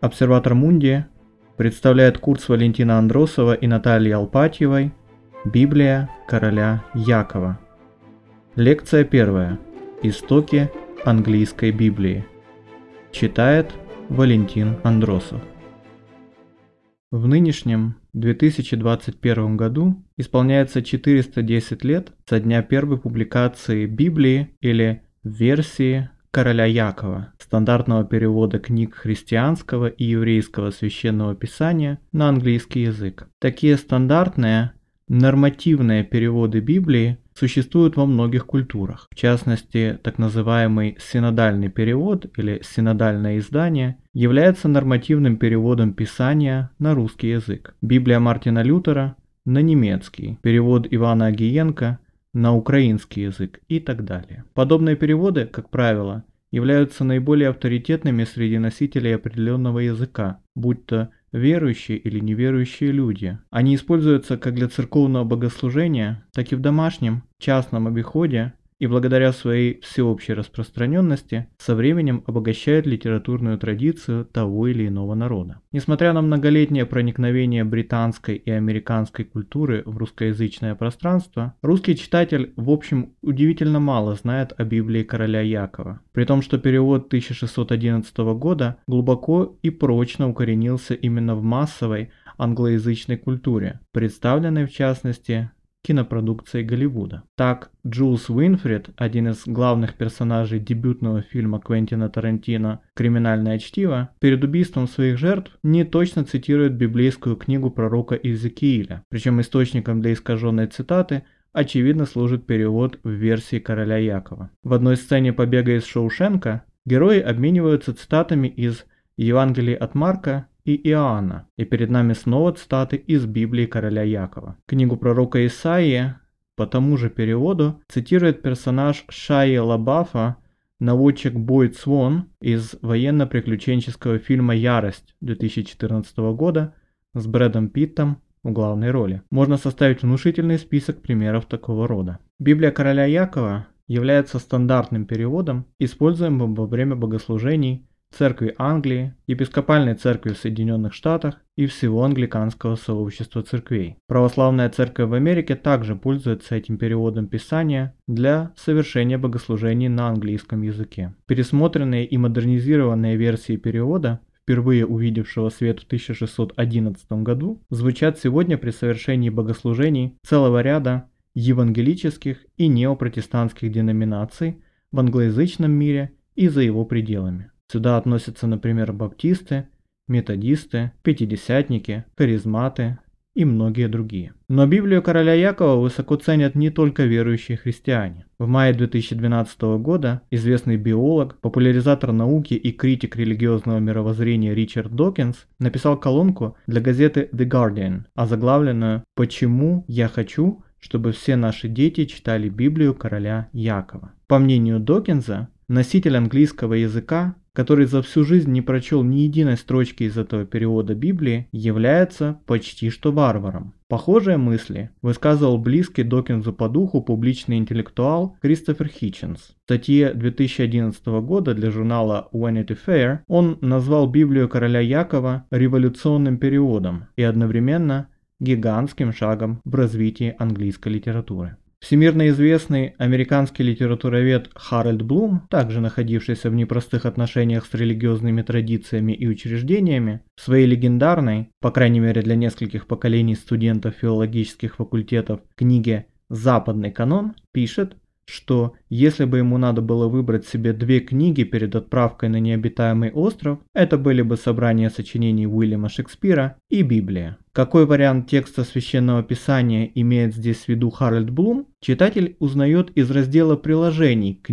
Обсерватор Мунди представляет курс Валентина Андросова и Натальи Алпатьевой «Библия короля Якова». Лекция первая. Истоки английской Библии. Читает Валентин Андросов. В нынешнем 2021 году исполняется 410 лет со дня первой публикации Библии или версии короля Якова, стандартного перевода книг христианского и еврейского священного писания на английский язык. Такие стандартные нормативные переводы Библии существуют во многих культурах. В частности, так называемый синодальный перевод или синодальное издание является нормативным переводом Писания на русский язык. Библия Мартина Лютера на немецкий, перевод Ивана Агиенко на украинский язык и так далее. Подобные переводы, как правило, являются наиболее авторитетными среди носителей определенного языка, будь то верующие или неверующие люди. Они используются как для церковного богослужения, так и в домашнем, частном обиходе и благодаря своей всеобщей распространенности со временем обогащает литературную традицию того или иного народа. Несмотря на многолетнее проникновение британской и американской культуры в русскоязычное пространство, русский читатель в общем удивительно мало знает о Библии короля Якова, при том, что перевод 1611 года глубоко и прочно укоренился именно в массовой англоязычной культуре, представленной в частности кинопродукцией Голливуда. Так, Джулс Уинфрид, один из главных персонажей дебютного фильма Квентина Тарантино «Криминальное чтиво», перед убийством своих жертв не точно цитирует библейскую книгу пророка Иезекииля, причем источником для искаженной цитаты очевидно служит перевод в версии короля Якова. В одной сцене побега из Шоушенка герои обмениваются цитатами из Евангелия от Марка и Иоанна, и перед нами снова цитаты из Библии короля Якова. Книгу пророка Исаии по тому же переводу цитирует персонаж Шайи Лабафа, наводчик Бойд Свон из военно-приключенческого фильма «Ярость» 2014 года с Брэдом Питтом в главной роли. Можно составить внушительный список примеров такого рода. Библия короля Якова является стандартным переводом, используемым во время богослужений Церкви Англии, Епископальной Церкви в Соединенных Штатах и всего англиканского сообщества церквей. Православная Церковь в Америке также пользуется этим переводом Писания для совершения богослужений на английском языке. Пересмотренные и модернизированные версии перевода впервые увидевшего свет в 1611 году, звучат сегодня при совершении богослужений целого ряда евангелических и неопротестантских деноминаций в англоязычном мире и за его пределами. Сюда относятся, например, баптисты, методисты, пятидесятники, харизматы и многие другие. Но Библию короля Якова высоко ценят не только верующие христиане. В мае 2012 года известный биолог, популяризатор науки и критик религиозного мировоззрения Ричард Докинс написал колонку для газеты The Guardian, озаглавленную «Почему я хочу, чтобы все наши дети читали Библию короля Якова». По мнению Докинза, носитель английского языка который за всю жизнь не прочел ни единой строчки из этого перевода Библии, является почти что варваром. Похожие мысли высказывал близкий Докинзу по духу публичный интеллектуал Кристофер Хитченс. В статье 2011 года для журнала Vanity Fair он назвал Библию короля Якова революционным переводом и одновременно гигантским шагом в развитии английской литературы. Всемирно известный американский литературовед Харальд Блум, также находившийся в непростых отношениях с религиозными традициями и учреждениями, в своей легендарной, по крайней мере для нескольких поколений студентов филологических факультетов, книге «Западный канон» пишет, что если бы ему надо было выбрать себе две книги перед отправкой на необитаемый остров, это были бы собрания сочинений Уильяма Шекспира и Библия. Какой вариант текста священного писания имеет здесь в виду Харальд Блум, читатель узнает из раздела приложений к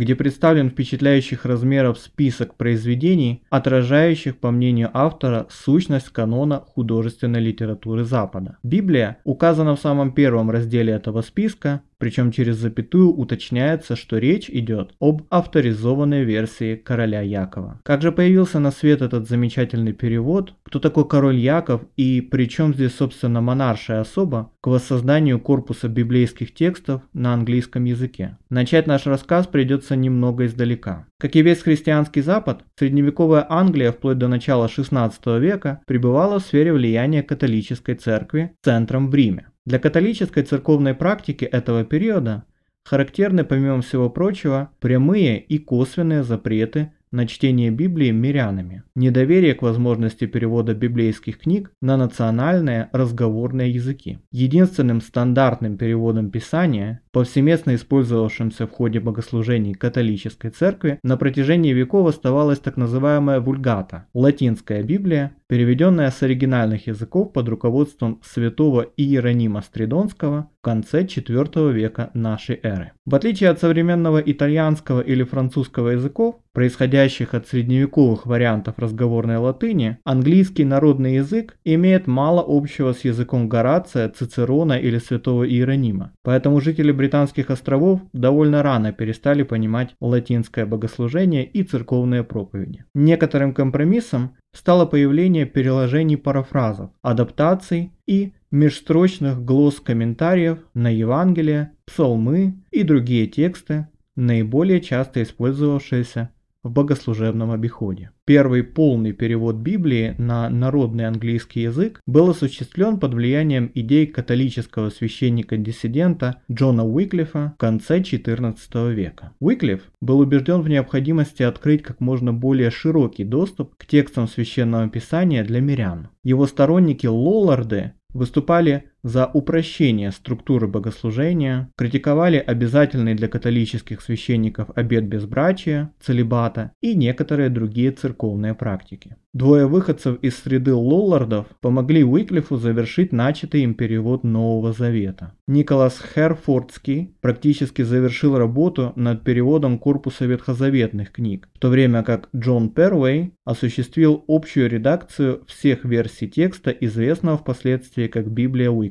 где представлен впечатляющих размеров список произведений, отражающих, по мнению автора, сущность канона художественной литературы Запада. Библия указана в самом первом разделе этого списка, причем через запятую уточняет выясняется, что речь идет об авторизованной версии короля Якова. Как же появился на свет этот замечательный перевод, кто такой король Яков и при чем здесь собственно монаршая особа к воссозданию корпуса библейских текстов на английском языке. Начать наш рассказ придется немного издалека. Как и весь христианский Запад, средневековая Англия вплоть до начала XVI века пребывала в сфере влияния католической церкви центром в Риме. Для католической церковной практики этого периода характерны, помимо всего прочего, прямые и косвенные запреты на чтение Библии мирянами, недоверие к возможности перевода библейских книг на национальные разговорные языки. Единственным стандартным переводом Писания, повсеместно использовавшимся в ходе богослужений католической церкви, на протяжении веков оставалась так называемая вульгата – латинская Библия, переведенная с оригинальных языков под руководством святого Иеронима Стридонского в конце IV века нашей эры. В отличие от современного итальянского или французского языков, происходящих от средневековых вариантов разговорной латыни, английский народный язык имеет мало общего с языком Горация, Цицерона или святого Иеронима. Поэтому жители британских островов довольно рано перестали понимать латинское богослужение и церковные проповеди. Некоторым компромиссом стало появление переложений парафразов, адаптаций и межстрочных глосс комментариев на Евангелие, псалмы и другие тексты, наиболее часто использовавшиеся в богослужебном обиходе. Первый полный перевод Библии на народный английский язык был осуществлен под влиянием идей католического священника-диссидента Джона Уиклифа в конце XIV века. Уиклиф был убежден в необходимости открыть как можно более широкий доступ к текстам священного писания для мирян. Его сторонники Лолларды выступали за упрощение структуры богослужения, критиковали обязательный для католических священников обет безбрачия, целебата и некоторые другие церковные практики. Двое выходцев из среды лоллардов помогли Уиклифу завершить начатый им перевод Нового Завета. Николас Херфордский практически завершил работу над переводом корпуса ветхозаветных книг, в то время как Джон Первей осуществил общую редакцию всех версий текста, известного впоследствии как Библия Уиклифа.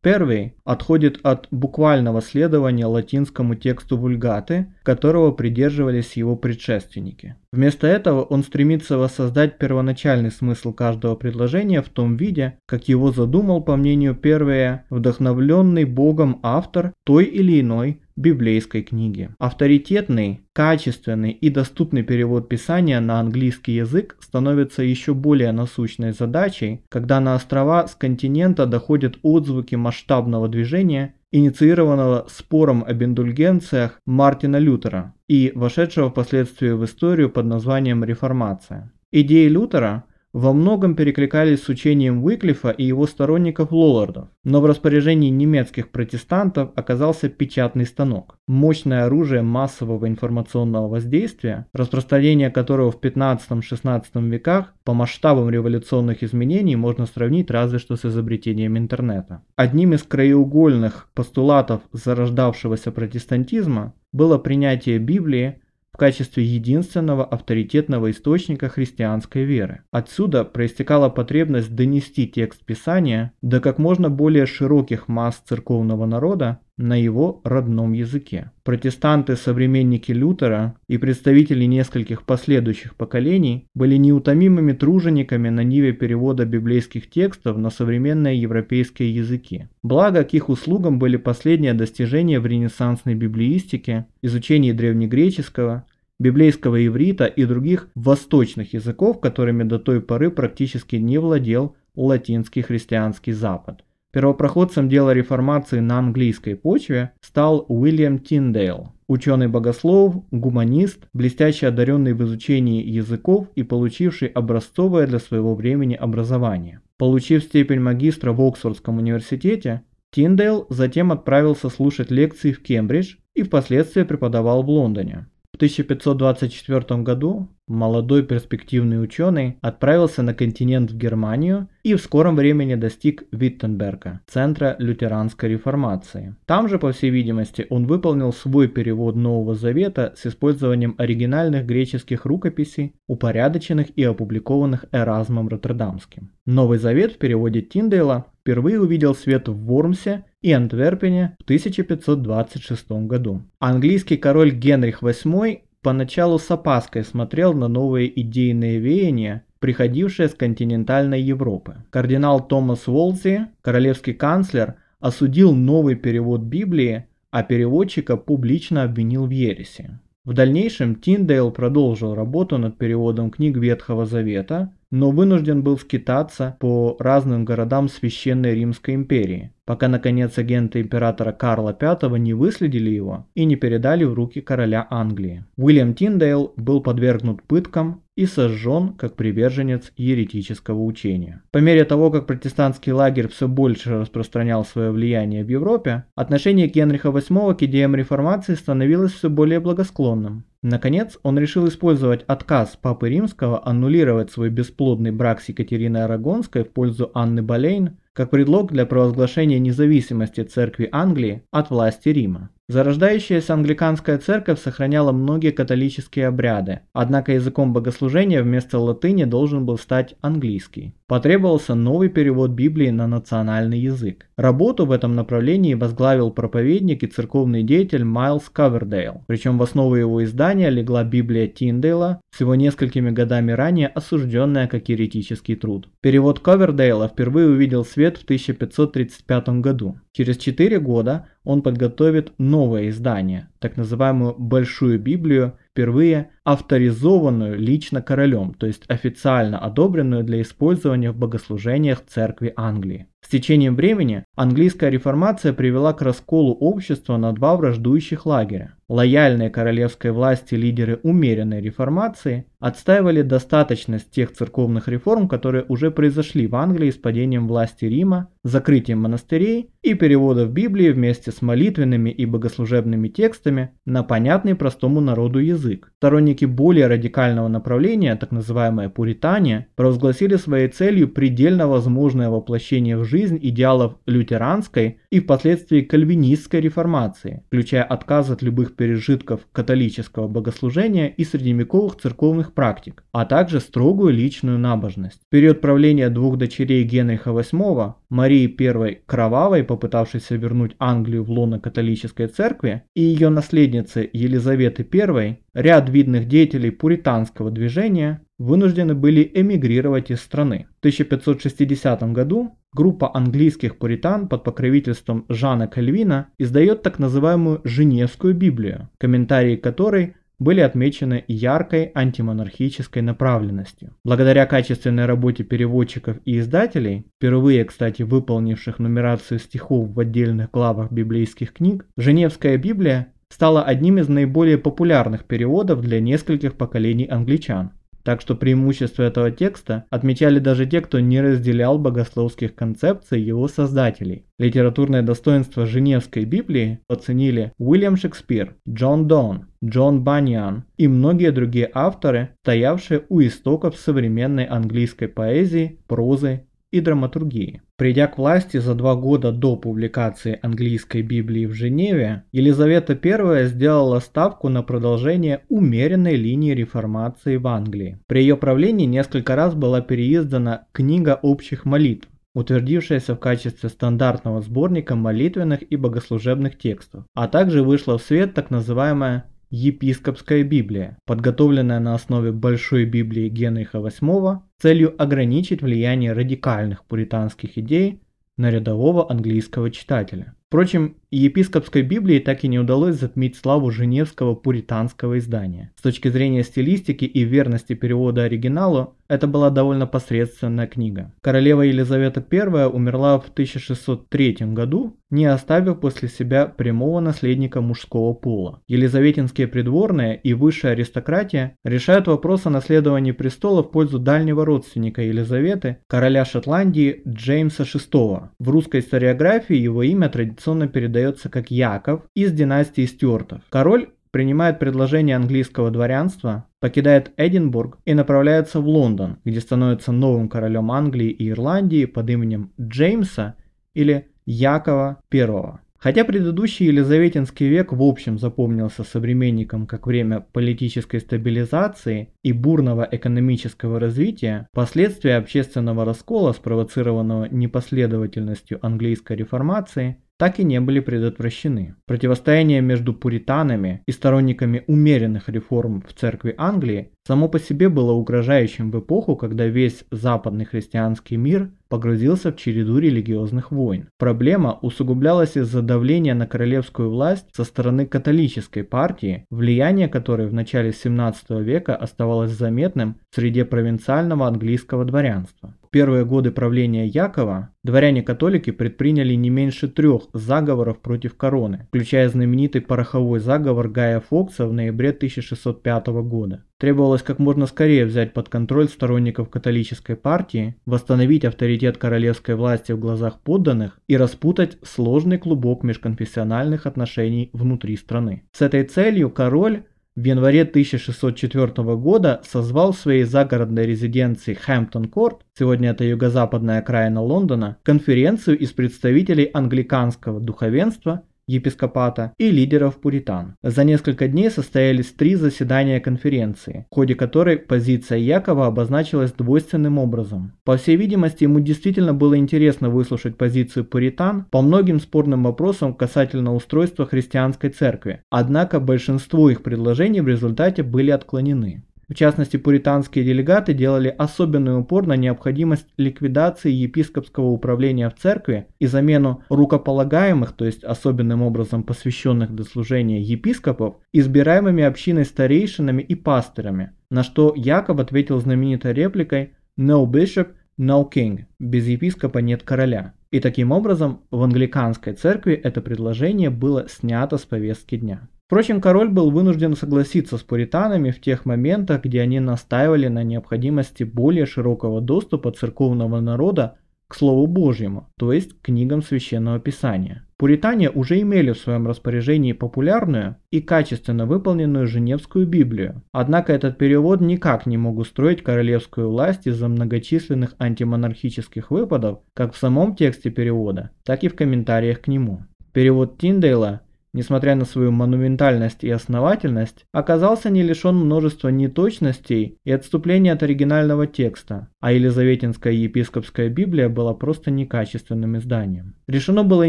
Первый отходит от буквального следования латинскому тексту вульгаты, которого придерживались его предшественники. Вместо этого он стремится воссоздать первоначальный смысл каждого предложения в том виде, как его задумал, по мнению Первая, вдохновленный Богом автор той или иной библейской книги. Авторитетный, качественный и доступный перевод Писания на английский язык становится еще более насущной задачей, когда на острова с континента доходят отзвуки масштабного движения инициированного спором об индульгенциях Мартина Лютера и вошедшего впоследствии в историю под названием «Реформация». Идеи Лютера во многом перекликались с учением Уиклифа и его сторонников Лоллардов, но в распоряжении немецких протестантов оказался печатный станок, мощное оружие массового информационного воздействия, распространение которого в 15-16 веках по масштабам революционных изменений можно сравнить разве что с изобретением интернета. Одним из краеугольных постулатов зарождавшегося протестантизма было принятие Библии качестве единственного авторитетного источника христианской веры. Отсюда проистекала потребность донести текст Писания до как можно более широких масс церковного народа на его родном языке. Протестанты, современники Лютера и представители нескольких последующих поколений были неутомимыми тружениками на ниве перевода библейских текстов на современные европейские языки. Благо, к их услугам были последние достижения в ренессансной библеистике, изучении древнегреческого, библейского иврита и других восточных языков, которыми до той поры практически не владел латинский христианский Запад. Первопроходцем дела реформации на английской почве стал Уильям Тиндейл, ученый-богослов, гуманист, блестяще одаренный в изучении языков и получивший образцовое для своего времени образование. Получив степень магистра в Оксфордском университете, Тиндейл затем отправился слушать лекции в Кембридж и впоследствии преподавал в Лондоне. 1524 году молодой перспективный ученый отправился на континент в Германию и в скором времени достиг Виттенберга, центра лютеранской реформации. Там же, по всей видимости, он выполнил свой перевод Нового Завета с использованием оригинальных греческих рукописей, упорядоченных и опубликованных Эразмом Роттердамским. Новый Завет в переводе Тиндейла впервые увидел свет в Вормсе и Антверпене в 1526 году. Английский король Генрих VIII поначалу с опаской смотрел на новые идейные веяния, приходившие с континентальной Европы. Кардинал Томас Волзи, королевский канцлер, осудил новый перевод Библии, а переводчика публично обвинил в ереси. В дальнейшем Тиндейл продолжил работу над переводом книг Ветхого Завета, но вынужден был скитаться по разным городам Священной Римской империи, пока наконец агенты императора Карла V не выследили его и не передали в руки короля Англии. Уильям Тиндейл был подвергнут пыткам и сожжен как приверженец еретического учения. По мере того, как протестантский лагерь все больше распространял свое влияние в Европе, отношение Генриха VIII к идеям реформации становилось все более благосклонным. Наконец, он решил использовать отказ Папы Римского аннулировать свой бесплодный брак с Екатериной Арагонской в пользу Анны Болейн как предлог для провозглашения независимости церкви Англии от власти Рима. Зарождающаяся англиканская церковь сохраняла многие католические обряды, однако языком богослужения вместо латыни должен был стать английский. Потребовался новый перевод Библии на национальный язык. Работу в этом направлении возглавил проповедник и церковный деятель Майлз Ковердейл, причем в основу его издания легла Библия Тиндейла, всего несколькими годами ранее осужденная как еретический труд. Перевод Ковердейла впервые увидел свет в 1535 году. Через четыре года он подготовит новое издание, так называемую Большую Библию, впервые авторизованную лично королем, то есть официально одобренную для использования в богослужениях церкви Англии. С течением времени английская реформация привела к расколу общества на два враждующих лагеря. Лояльные королевской власти лидеры умеренной реформации отстаивали достаточность тех церковных реформ, которые уже произошли в Англии с падением власти Рима, закрытием монастырей и переводов Библии вместе с молитвенными и богослужебными текстами на понятный простому народу язык язык. Сторонники более радикального направления, так называемые пуритане, провозгласили своей целью предельно возможное воплощение в жизнь идеалов лютеранской и впоследствии кальвинистской реформации, включая отказ от любых пережитков католического богослужения и средневековых церковных практик, а также строгую личную набожность. В период правления двух дочерей Генриха VIII, Марии I Кровавой, попытавшейся вернуть Англию в лоно католической церкви, и ее наследницы Елизаветы I, ряд видных деятелей пуританского движения вынуждены были эмигрировать из страны. В 1560 году группа английских пуритан под покровительством Жана Кальвина издает так называемую Женевскую Библию, комментарии которой были отмечены яркой антимонархической направленностью. Благодаря качественной работе переводчиков и издателей, впервые, кстати, выполнивших нумерацию стихов в отдельных главах библейских книг, Женевская Библия стала одним из наиболее популярных переводов для нескольких поколений англичан. Так что преимущество этого текста отмечали даже те, кто не разделял богословских концепций его создателей. Литературное достоинство Женевской Библии оценили Уильям Шекспир, Джон Дон, Джон Баньян и многие другие авторы, стоявшие у истоков современной английской поэзии, прозы и драматургии. Придя к власти за два года до публикации английской Библии в Женеве, Елизавета I сделала ставку на продолжение умеренной линии реформации в Англии. При ее правлении несколько раз была переиздана книга общих молитв, утвердившаяся в качестве стандартного сборника молитвенных и богослужебных текстов, а также вышла в свет так называемая Епископская Библия, подготовленная на основе Большой Библии Генриха VIII целью ограничить влияние радикальных пуританских идей на рядового английского читателя. Впрочем, епископской Библии так и не удалось затмить славу женевского пуританского издания. С точки зрения стилистики и верности перевода оригиналу, это была довольно посредственная книга. Королева Елизавета I умерла в 1603 году, не оставив после себя прямого наследника мужского пола. Елизаветинские придворные и высшая аристократия решают вопрос о наследовании престола в пользу дальнего родственника Елизаветы, короля Шотландии Джеймса VI. В русской историографии его имя традиционно передается как Яков из династии Стюартов. Король принимает предложение английского дворянства, покидает Эдинбург и направляется в Лондон, где становится новым королем Англии и Ирландии под именем Джеймса или Якова I. Хотя предыдущий Елизаветинский век в общем запомнился современникам как время политической стабилизации и бурного экономического развития, последствия общественного раскола, спровоцированного непоследовательностью английской реформации, так и не были предотвращены. Противостояние между пуританами и сторонниками умеренных реформ в церкви Англии само по себе было угрожающим в эпоху, когда весь западный христианский мир погрузился в череду религиозных войн. Проблема усугублялась из-за давления на королевскую власть со стороны католической партии, влияние которой в начале 17 века оставалось заметным в среде провинциального английского дворянства первые годы правления Якова дворяне-католики предприняли не меньше трех заговоров против короны, включая знаменитый пороховой заговор Гая Фокса в ноябре 1605 года. Требовалось как можно скорее взять под контроль сторонников католической партии, восстановить авторитет королевской власти в глазах подданных и распутать сложный клубок межконфессиональных отношений внутри страны. С этой целью король в январе 1604 года созвал в своей загородной резиденции Хэмптон-Корт, сегодня это юго-западная окраина Лондона, конференцию из представителей англиканского духовенства епископата и лидеров пуритан. За несколько дней состоялись три заседания конференции, в ходе которой позиция Якова обозначилась двойственным образом. По всей видимости, ему действительно было интересно выслушать позицию пуритан по многим спорным вопросам касательно устройства христианской церкви, однако большинство их предложений в результате были отклонены. В частности, пуританские делегаты делали особенный упор на необходимость ликвидации епископского управления в церкви и замену рукополагаемых, то есть особенным образом посвященных для служения епископов, избираемыми общиной старейшинами и пастырями, на что Яков ответил знаменитой репликой «No bishop, no king» – «без епископа нет короля». И таким образом в англиканской церкви это предложение было снято с повестки дня. Впрочем, король был вынужден согласиться с пуританами в тех моментах, где они настаивали на необходимости более широкого доступа церковного народа к Слову Божьему, то есть к книгам Священного Писания. Пуритане уже имели в своем распоряжении популярную и качественно выполненную Женевскую Библию, однако этот перевод никак не мог устроить королевскую власть из-за многочисленных антимонархических выпадов как в самом тексте перевода, так и в комментариях к нему. Перевод Тиндейла несмотря на свою монументальность и основательность, оказался не лишен множества неточностей и отступлений от оригинального текста, а Елизаветинская епископская Библия была просто некачественным изданием. Решено было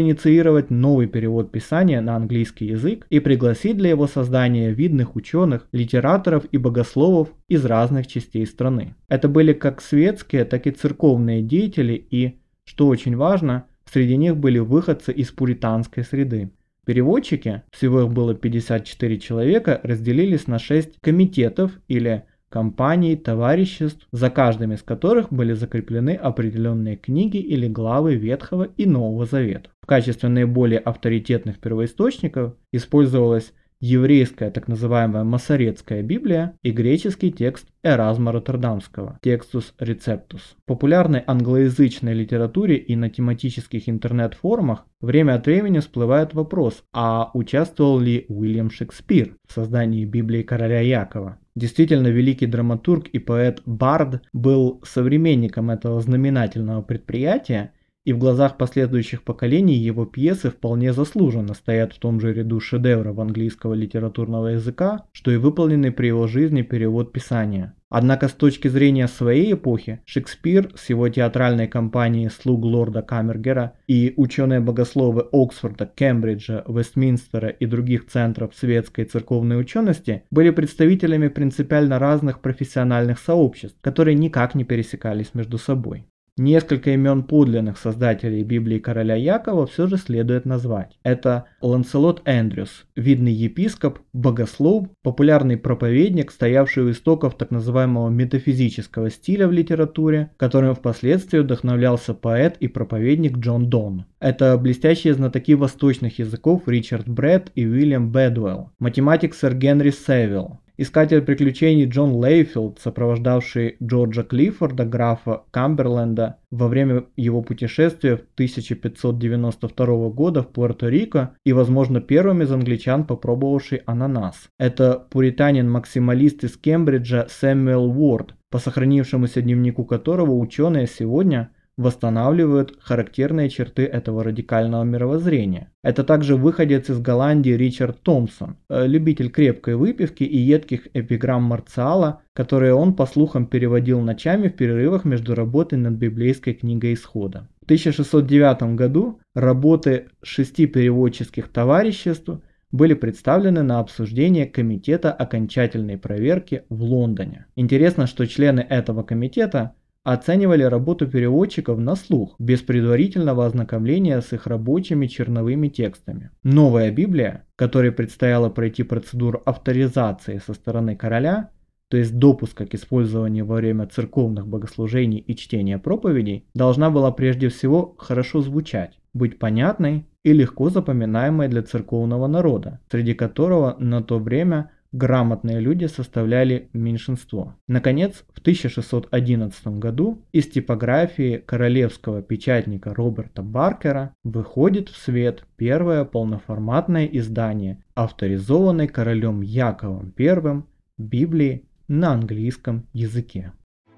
инициировать новый перевод Писания на английский язык и пригласить для его создания видных ученых, литераторов и богословов из разных частей страны. Это были как светские, так и церковные деятели и, что очень важно, среди них были выходцы из пуританской среды. Переводчики, всего их было 54 человека, разделились на 6 комитетов или компаний, товариществ, за каждым из которых были закреплены определенные книги или главы Ветхого и Нового Завета. В качестве наиболее авторитетных первоисточников использовалась еврейская так называемая Масоретская Библия и греческий текст Эразма Роттердамского Textus Receptus. В популярной англоязычной литературе и на тематических интернет-форумах время от времени всплывает вопрос, а участвовал ли Уильям Шекспир в создании Библии короля Якова. Действительно, великий драматург и поэт Бард был современником этого знаменательного предприятия и в глазах последующих поколений его пьесы вполне заслуженно стоят в том же ряду шедевров английского литературного языка, что и выполненный при его жизни перевод Писания. Однако с точки зрения своей эпохи, Шекспир с его театральной компанией «Слуг лорда Камергера» и ученые-богословы Оксфорда, Кембриджа, Вестминстера и других центров светской церковной учености были представителями принципиально разных профессиональных сообществ, которые никак не пересекались между собой. Несколько имен подлинных создателей Библии короля Якова все же следует назвать. Это Ланселот Эндрюс, видный епископ, богослов, популярный проповедник, стоявший у истоков так называемого метафизического стиля в литературе, которым впоследствии вдохновлялся поэт и проповедник Джон Дон. Это блестящие знатоки восточных языков Ричард Брэд и Уильям Бэдуэлл, математик сэр Генри Севилл, Искатель приключений Джон Лейфилд, сопровождавший Джорджа Клиффорда, графа Камберленда, во время его путешествия в 1592 года в Пуэрто-Рико и, возможно, первым из англичан, попробовавший ананас. Это пуританин-максималист из Кембриджа Сэмюэл Уорд, по сохранившемуся дневнику которого ученые сегодня – восстанавливают характерные черты этого радикального мировоззрения. Это также выходец из Голландии Ричард Томпсон, э, любитель крепкой выпивки и едких эпиграмм Марциала, которые он, по слухам, переводил ночами в перерывах между работой над библейской книгой Исхода. В 1609 году работы шести переводческих товариществ были представлены на обсуждение Комитета окончательной проверки в Лондоне. Интересно, что члены этого комитета оценивали работу переводчиков на слух, без предварительного ознакомления с их рабочими черновыми текстами. Новая Библия, которой предстояло пройти процедуру авторизации со стороны короля, то есть допуска к использованию во время церковных богослужений и чтения проповедей, должна была прежде всего хорошо звучать, быть понятной и легко запоминаемой для церковного народа, среди которого на то время грамотные люди составляли меньшинство. Наконец, в 1611 году из типографии королевского печатника Роберта Баркера выходит в свет первое полноформатное издание, авторизованной королем Яковом I Библии на английском языке.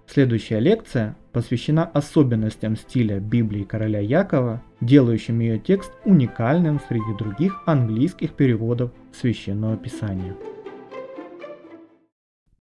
Следующая лекция посвящена особенностям стиля Библии короля Якова, делающим ее текст уникальным среди других английских переводов Священного Писания.